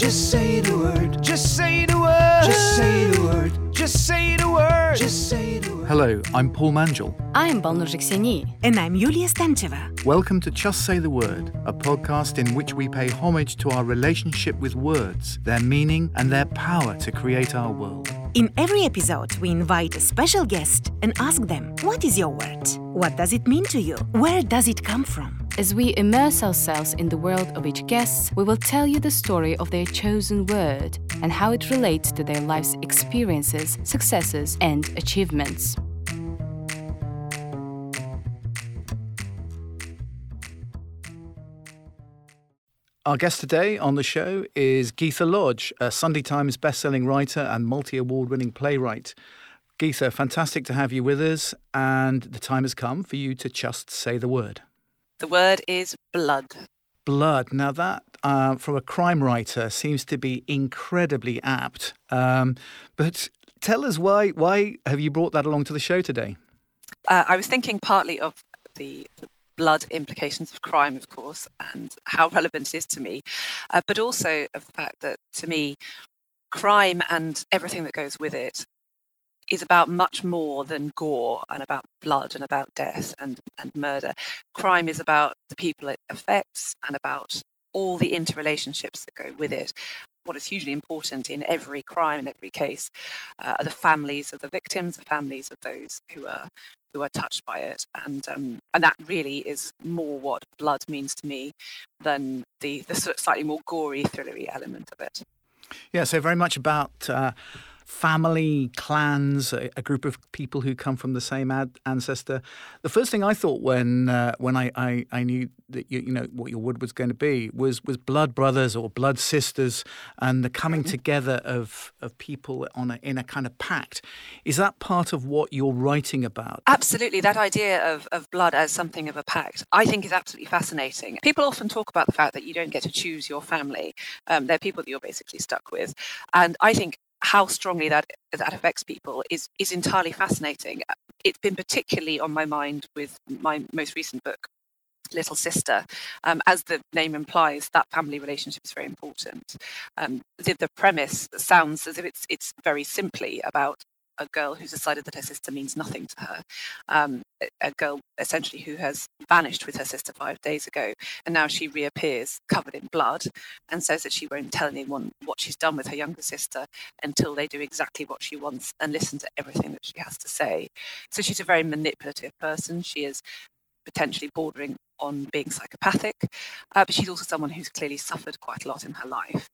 Just say the word. Just say the word. Just say the word. Just say the word. Just say the word. Hello, I'm Paul Mangell. I'm Balnur Zhexeni. And I'm Yuliya Stancheva. Welcome to Just Say the Word, a podcast in which we pay homage to our relationship with words, their meaning, and their power to create our world. In every episode, we invite a special guest and ask them, What is your word? What does it mean to you? Where does it come from? As we immerse ourselves in the world of each guest, we will tell you the story of their chosen word and how it relates to their life's experiences, successes, and achievements. Our guest today on the show is Gytha Lodge, a Sunday Times bestselling writer and multi award winning playwright. Gytha, fantastic to have you with us, and the time has come for you to just say the word. The word is blood. Blood. Now, that uh, from a crime writer seems to be incredibly apt. Um, but tell us why, why have you brought that along to the show today? Uh, I was thinking partly of the blood implications of crime, of course, and how relevant it is to me, uh, but also of the fact that to me, crime and everything that goes with it is about much more than gore and about blood and about death and, and murder. Crime is about the people it affects and about all the interrelationships that go with it. What is hugely important in every crime, in every case, uh, are the families of the victims, the families of those who are who are touched by it, and um, and that really is more what blood means to me than the the sort of slightly more gory, thrillery element of it. Yeah, so very much about. Uh family, clans, a, a, group of people who come from the same ad- ancestor. The first thing I thought when uh, when I, I, I, knew that you, you know what your wood was going to be was was blood brothers or blood sisters and the coming mm-hmm. together of of people on a, in a kind of pact. Is that part of what you're writing about? Absolutely, that idea of of blood as something of a pact, I think, is absolutely fascinating. People often talk about the fact that you don't get to choose your family; um, they're people that you're basically stuck with, and I think how strongly that that affects people is is entirely fascinating. It's been particularly on my mind with my most recent book, Little Sister. Um, as the name implies, that family relationship is very important. Um, the, the premise sounds as if it's it's very simply about a girl who's decided that her sister means nothing to her. Um, a girl essentially who has vanished with her sister five days ago, and now she reappears covered in blood and says that she won't tell anyone what she's done with her younger sister until they do exactly what she wants and listen to everything that she has to say. So she's a very manipulative person. She is potentially bordering on being psychopathic, uh, but she's also someone who's clearly suffered quite a lot in her life.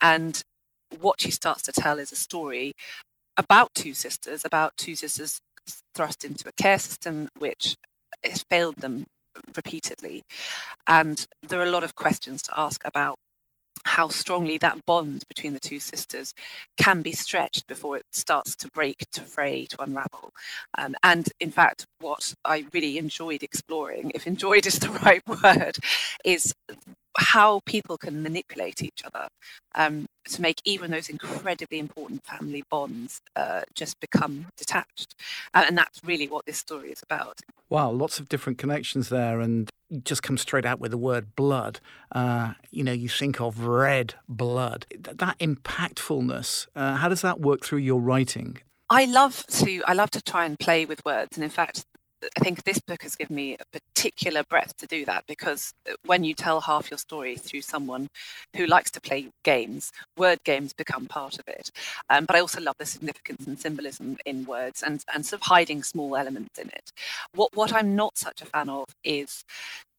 And what she starts to tell is a story about two sisters, about two sisters thrust into a care system which has failed them repeatedly. And there are a lot of questions to ask about how strongly that bond between the two sisters can be stretched before it starts to break, to fray, to unravel. Um, and in fact, what I really enjoyed exploring, if enjoyed is the right word, is how people can manipulate each other um, to make even those incredibly important family bonds uh, just become detached. And that's really what this story is about. Wow, lots of different connections there. And just come straight out with the word blood. Uh, you know, you think of red blood. That impactfulness, uh, how does that work through your writing? I love to I love to try and play with words, and in fact, I think this book has given me a particular breadth to do that because uh, when you tell half your story through someone who likes to play games, word games become part of it. Um, but I also love the significance and symbolism in words and, and sort of hiding small elements in it. What what I'm not such a fan of is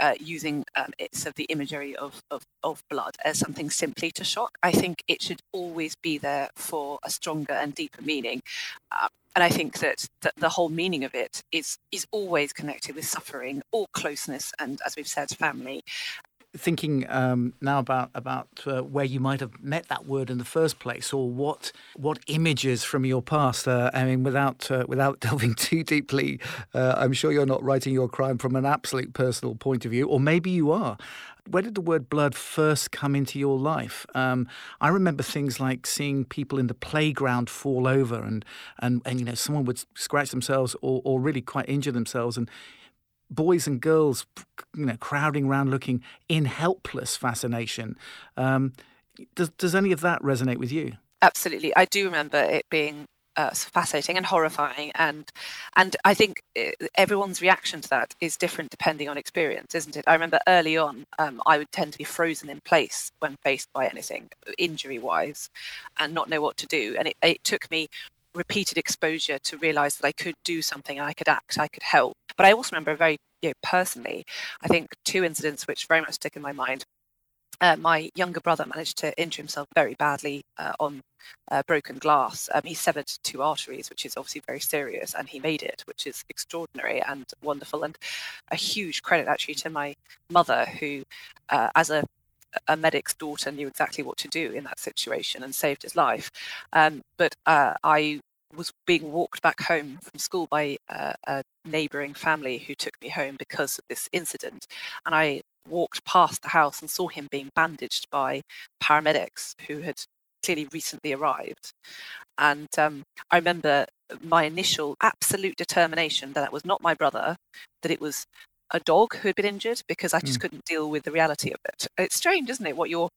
uh, using um, it's of the imagery of, of, of blood as something simply to shock. I think it should always be there for a stronger and deeper meaning. Uh, and I think that, that the whole meaning of it is is always connected with suffering or closeness and, as we've said, family thinking um, now about about uh, where you might have met that word in the first place, or what what images from your past. Uh, I mean, without uh, without delving too deeply, uh, I'm sure you're not writing your crime from an absolute personal point of view, or maybe you are. Where did the word blood first come into your life? Um, I remember things like seeing people in the playground fall over, and and and you know someone would scratch themselves or, or really quite injure themselves, and boys and girls, you know, crowding around looking in helpless fascination. Um, Does, does any of that resonate with you? Absolutely. I do remember it being uh, fascinating and horrifying and and I think uh, everyone's reaction to that is different depending on experience isn't it I remember early on um, I would tend to be frozen in place when faced by anything injury wise and not know what to do and it, it took me repeated exposure to realize that I could do something I could act I could help but I also remember very you know, personally I think two incidents which very much stick in my mind uh, my younger brother managed to injure himself very badly uh, on uh, broken glass. Um, he severed two arteries, which is obviously very serious, and he made it, which is extraordinary and wonderful, and a huge credit actually to my mother, who, uh, as a a medic's daughter knew exactly what to do in that situation and saved his life. Um, but uh, I was being walked back home from school by uh, a neighbouring family who took me home because of this incident. And I walked past the house and saw him being bandaged by paramedics who had clearly recently arrived. And um, I remember my initial absolute determination that that was not my brother, that it was a dog who had been injured because I just mm. couldn't deal with the reality of it. It's strange, isn't it, what your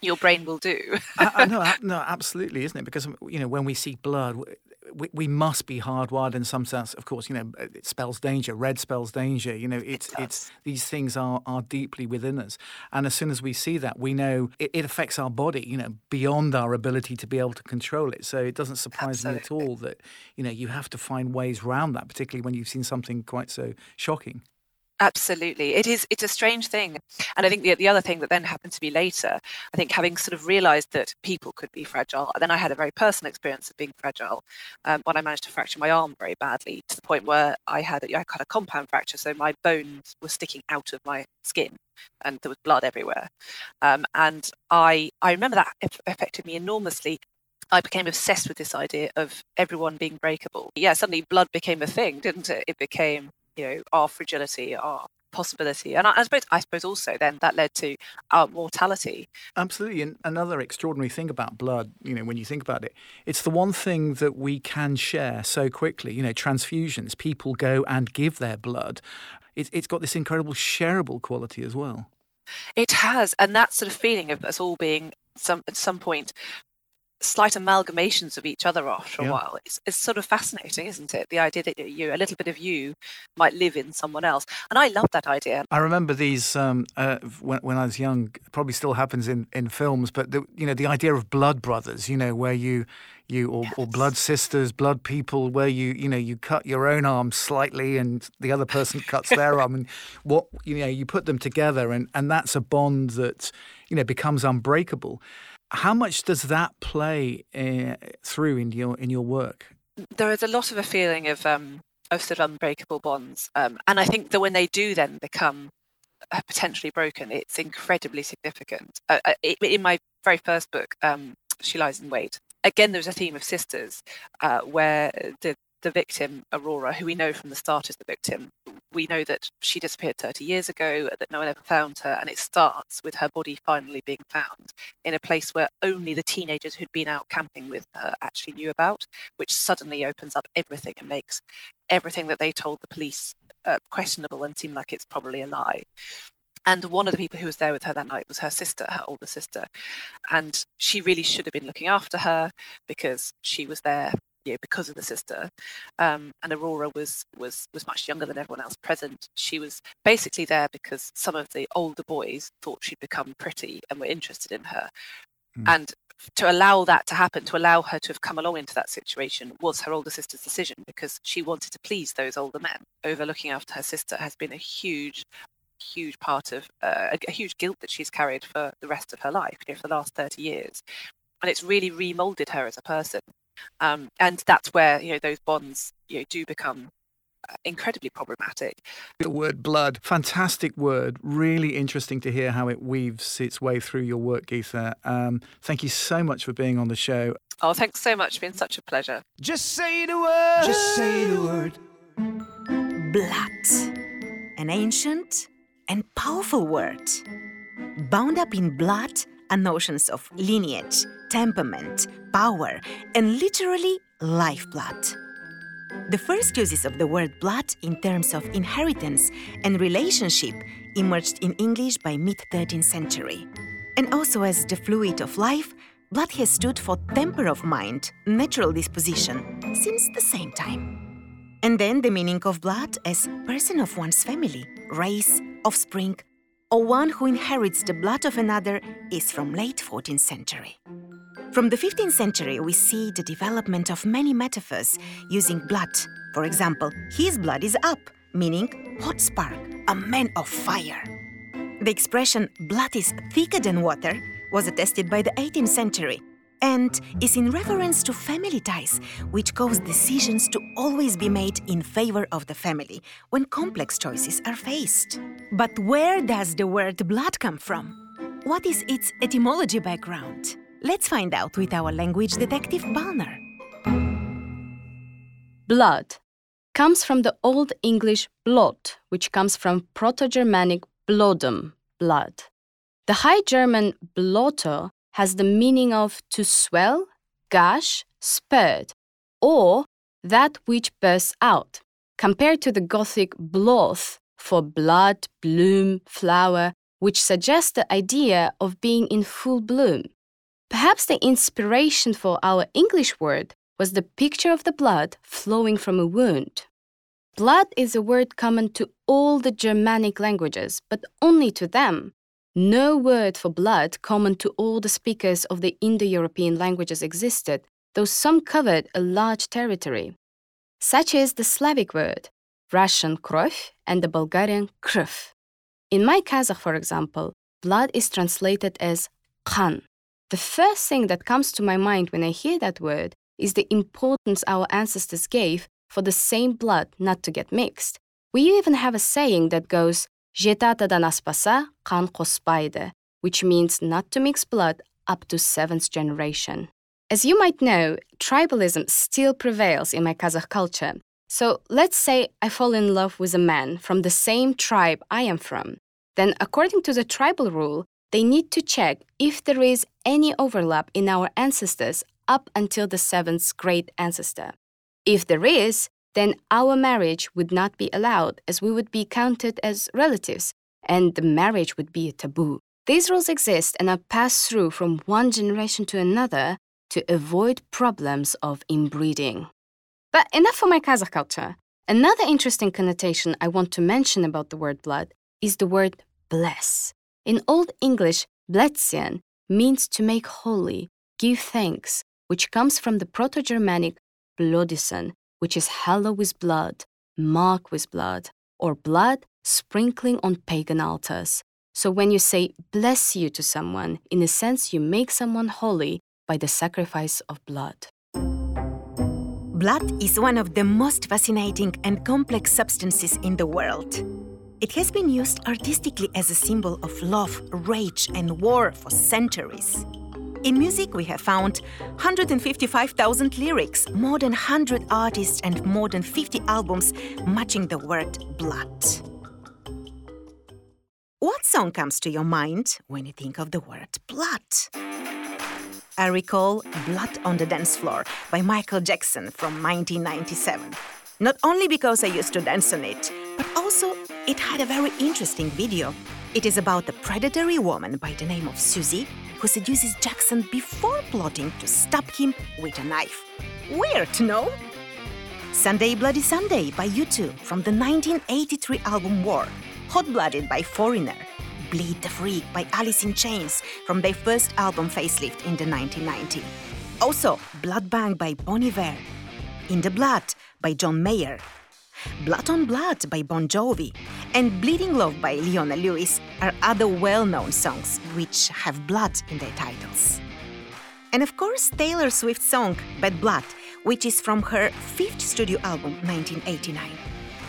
your brain will do. I, I know, no, absolutely, isn't it? Because you know, when we see blood, we, we must be hardwired in some sense. Of course, you know, uh, it spells danger. Red spells danger. You know, it's it it's these things are are deeply within us, and as soon as we see that, we know it, it, affects our body. You know, beyond our ability to be able to control it. So it doesn't surprise Absolutely. me at all that you know you have to find ways around that, particularly when you've seen something quite so shocking. Absolutely. It is it's a strange thing. And I think the the other thing that then happened to me later, I think having sort of realized that people could be fragile, and then I had a very personal experience of being fragile um, when I managed to fracture my arm very badly to the point where I had I had a compound fracture, so my bones were sticking out of my skin and there was blood everywhere. Um, and I I remember that affected me enormously I became obsessed with this idea of everyone being breakable. Yeah, suddenly blood became a thing, didn't it? It became you know our fragility, our possibility, and I, I suppose I suppose also then that led to our mortality. Absolutely, and another extraordinary thing about blood, you know, when you think about it, it's the one thing that we can share so quickly. You know, transfusions, people go and give their blood. It, it's got this incredible shareable quality as well. It has, and that sort of feeling of us all being some at some point slight amalgamations of each other after a while. It's, it's sort of fascinating, isn't it? The idea that you, a little bit of you, might live in someone else, and I love that idea. I remember these um, uh, when, when I was young. Probably still happens in, in films, but the, you know the idea of blood brothers. You know where you you or, yes. or blood sisters, blood people, where you you know you cut your own arm slightly and the other person cuts their arm, and what you know you put them together, and and that's a bond that you know becomes unbreakable. How much does that play uh, through in your in your work? There is a lot of a feeling of um, of sort of unbreakable bonds, um, and I think that when they do then become uh, potentially broken, it's incredibly significant. Uh, uh in my very first book, um, She Lies in Wait, again there's a theme of sisters, uh, where the the victim, Aurora, who we know from the start is the victim, we know that she disappeared 30 years ago, that no one ever found her, and it starts with her body finally being found in a place where only the teenagers who'd been out camping with her actually knew about, which suddenly opens up everything and makes everything that they told the police uh, questionable and seem like it's probably a lie. And one of the people who was there with her that night was her sister, her older sister. And she really should have been looking after her because she was there you know, because of the sister. Um, and Aurora was was was much younger than everyone else present. She was basically there because some of the older boys thought she'd become pretty and were interested in her. Mm. And to allow that to happen, to allow her to have come along into that situation, was her older sister's decision because she wanted to please those older men. Over looking after her sister has been a huge huge part of uh, a, a, huge guilt that she's carried for the rest of her life, you know, for the last 30 years. And it's really remolded her as a person. Um, and that's where you know those bonds you know do become uh, incredibly problematic. The word blood, fantastic word. Really interesting to hear how it weaves its way through your work, Gytha. Um, thank you so much for being on the show. Oh, thanks so much. It's been such a pleasure. Just say the word. Just say the word. Blood. An ancient and powerful word. Bound up in blood and notions of lineage, temperament, power, and literally lifeblood. The first uses of the word blood in terms of inheritance and relationship emerged in English by mid 13th century. And also, as the fluid of life, blood has stood for temper of mind, natural disposition, since the same time. And then the meaning of blood as person of one's family, race, offspring, or one who inherits the blood of another is from late 14th century. From the 15th century, we see the development of many metaphors using blood. For example, his blood is up, meaning hot spark, a man of fire. The expression blood is thicker than water was attested by the 18th century and is in reference to family ties, which cause decisions to always be made in favor of the family when complex choices are faced. But where does the word blood come from? What is its etymology background? Let's find out with our language detective Balnur. Blood comes from the Old English blot, which comes from Proto Germanic blodum, blood. The High German blotter has the meaning of to swell, gush, spurt, or that which bursts out, compared to the Gothic bloth for blood, bloom, flower, which suggests the idea of being in full bloom. Perhaps the inspiration for our English word was the picture of the blood flowing from a wound. Blood is a word common to all the Germanic languages, but only to them. No word for blood common to all the speakers of the Indo European languages existed, though some covered a large territory. Such is the Slavic word, Russian krov and the Bulgarian krv. In my Kazakh, for example, blood is translated as khan. The first thing that comes to my mind when I hear that word is the importance our ancestors gave for the same blood not to get mixed. We even have a saying that goes, Jetatadan aspasa, kan kospaydı, which means not to mix blood up to seventh generation. As you might know, tribalism still prevails in my Kazakh culture. So let's say I fall in love with a man from the same tribe I am from. Then, according to the tribal rule, they need to check if there is any overlap in our ancestors up until the seventh great ancestor. If there is, then our marriage would not be allowed as we would be counted as relatives and the marriage would be a taboo. These rules exist and are passed through from one generation to another to avoid problems of inbreeding. But enough for my Kazakh culture. Another interesting connotation I want to mention about the word blood is the word bless. In Old English, "bletsian" means to make holy, give thanks, which comes from the Proto Germanic blodisen, which is hallow with blood, mark with blood, or blood sprinkling on pagan altars. So when you say bless you to someone, in a sense, you make someone holy by the sacrifice of blood. Blood is one of the most fascinating and complex substances in the world. It has been used artistically as a symbol of love, rage, and war for centuries. In music, we have found 155,000 lyrics, more than 100 artists, and more than 50 albums matching the word blood. What song comes to your mind when you think of the word blood? I recall Blood on the Dance Floor by Michael Jackson from 1997. Not only because I used to dance on it, but also it had a very interesting video. It is about a predatory woman by the name of Susie who seduces Jackson before plotting to stab him with a knife. Weird, no? Sunday Bloody Sunday by U2 from the 1983 album War, Hot Blooded by Foreigner, Bleed the Freak by Alice in Chains from their first album Facelift in the 1990. Also, Blood Bank by Bon Iver, In the Blood by John Mayer, Blood on Blood by Bon Jovi, and Bleeding Love by Leona Lewis are other well known songs which have blood in their titles. And of course, Taylor Swift's song Bad Blood, which is from her fifth studio album 1989.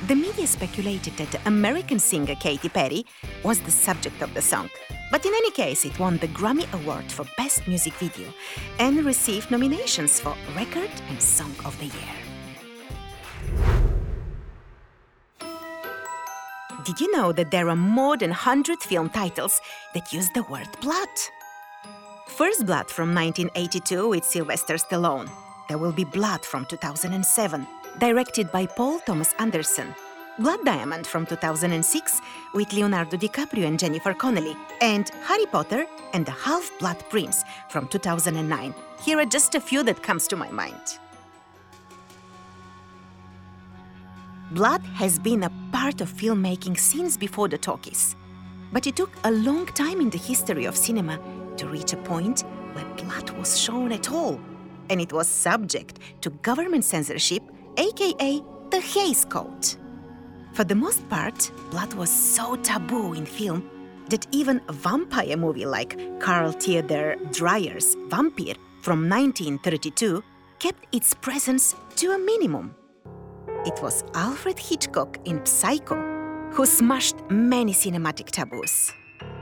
The media speculated that the American singer Katy Perry was the subject of the song, but in any case, it won the Grammy Award for Best Music Video and received nominations for Record and Song of the Year. Did you know that there are more than 100 film titles that use the word blood? First Blood from 1982 with Sylvester Stallone. There will be Blood from 2007, directed by Paul Thomas Anderson. Blood Diamond from 2006 with Leonardo DiCaprio and Jennifer Connelly, and Harry Potter and the Half-Blood Prince from 2009. Here are just a few that comes to my mind. Blood has been a part of filmmaking since before the talkies. But it took a long time in the history of cinema to reach a point where blood was shown at all, and it was subject to government censorship, aka the Hays Code. For the most part, blood was so taboo in film that even a vampire movie like Carl Theodor Dreyer's Vampyr from 1932 kept its presence to a minimum. It was Alfred Hitchcock in Psycho who smashed many cinematic taboos.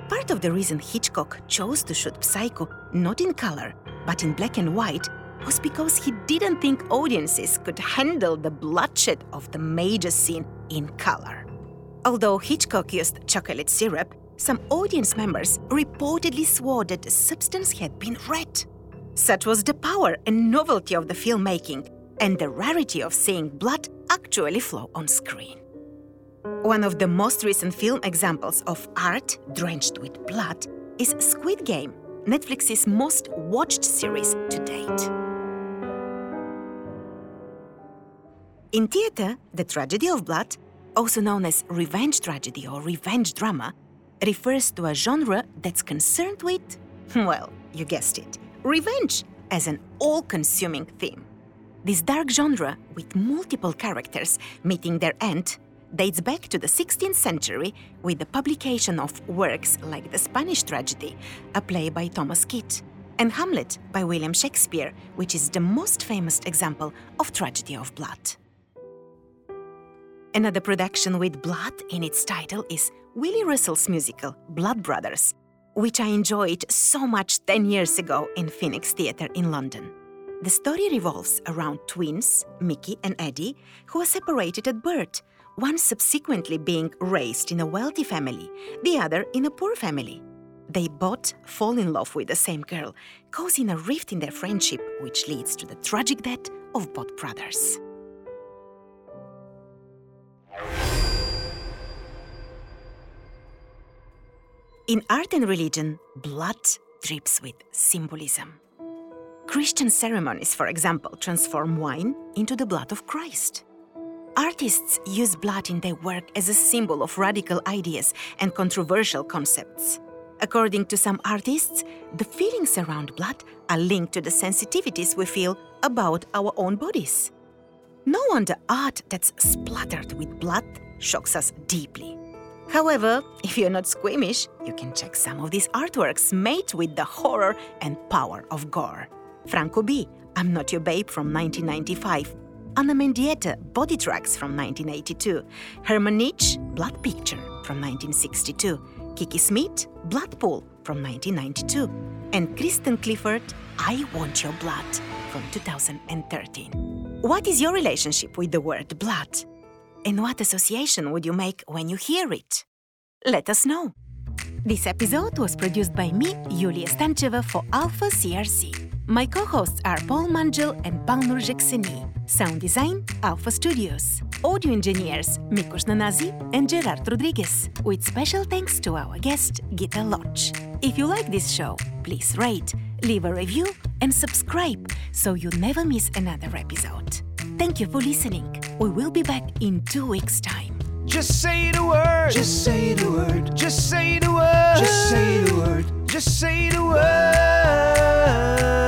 Part of the reason Hitchcock chose to shoot Psycho not in color, but in black and white, was because he didn't think audiences could handle the bloodshed of the major scene in color. Although Hitchcock used chocolate syrup, some audience members reportedly swore that the substance had been red. Such was the power and novelty of the filmmaking and the rarity of seeing blood actually flow on screen. One of the most recent film examples of art drenched with blood is Squid Game, Netflix's most watched series to date. In theater, the tragedy of blood, also known as revenge tragedy or revenge drama, refers to a genre that's concerned with, well, you guessed it, revenge as an all consuming theme. This dark genre, with multiple characters meeting their end, dates back to the 16th century with the publication of works like The Spanish Tragedy, a play by Thomas Kyd, and Hamlet by William Shakespeare, which is the most famous example of tragedy of blood. Another production with blood in its title is Willy Russell's musical Blood Brothers, which I enjoyed so much 10 years ago in Phoenix Theatre in London. The story revolves around twins, Mickey and Eddie, who are separated at birth, one subsequently being raised in a wealthy family, the other in a poor family. They both fall in love with the same girl, causing a rift in their friendship, which leads to the tragic death of both brothers. In art and religion, blood drips with symbolism. Christian ceremonies, for example, transform wine into the blood of Christ. Artists use blood in their work as a symbol of radical ideas and controversial concepts. According to some artists, the feelings around blood are linked to the sensitivities we feel about our own bodies. No wonder art that's splattered with blood shocks us deeply. However, if you're not squeamish, you can check some of these artworks made with the horror and power of gore. Franco B, I'm Not Your Babe from 1995, Ana Mendieta, Body Tracks from 1982, Hermann Nitsch, Blood Picture from 1962, Kiki Smith, Blood Pool from 1992, and Kristen Clifford, I Want Your Blood from 2013. What is your relationship with the word blood? And what association would you make when you hear it? Let us know. This episode was produced by me, Yuliya Stancheva, for Alpha CRC. My co-hosts are Paul Mangell and Balnur Zhexeni. Sound design, Alpha Studios. Audio engineers, Mikosh Nanasi and Gerard Rodriguez. With special thanks to our guest, Gytha Lodge. If you like this show, please rate, leave a review, and subscribe so you never miss another episode. Thank you for listening. We will be back in two weeks' time. Just say the word. Just say the word. Just say the word. Just say the word. Just say the word.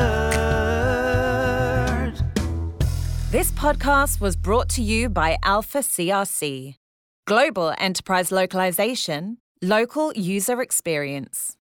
This podcast was brought to you by Alpha CRC. Global enterprise localization, local user experience.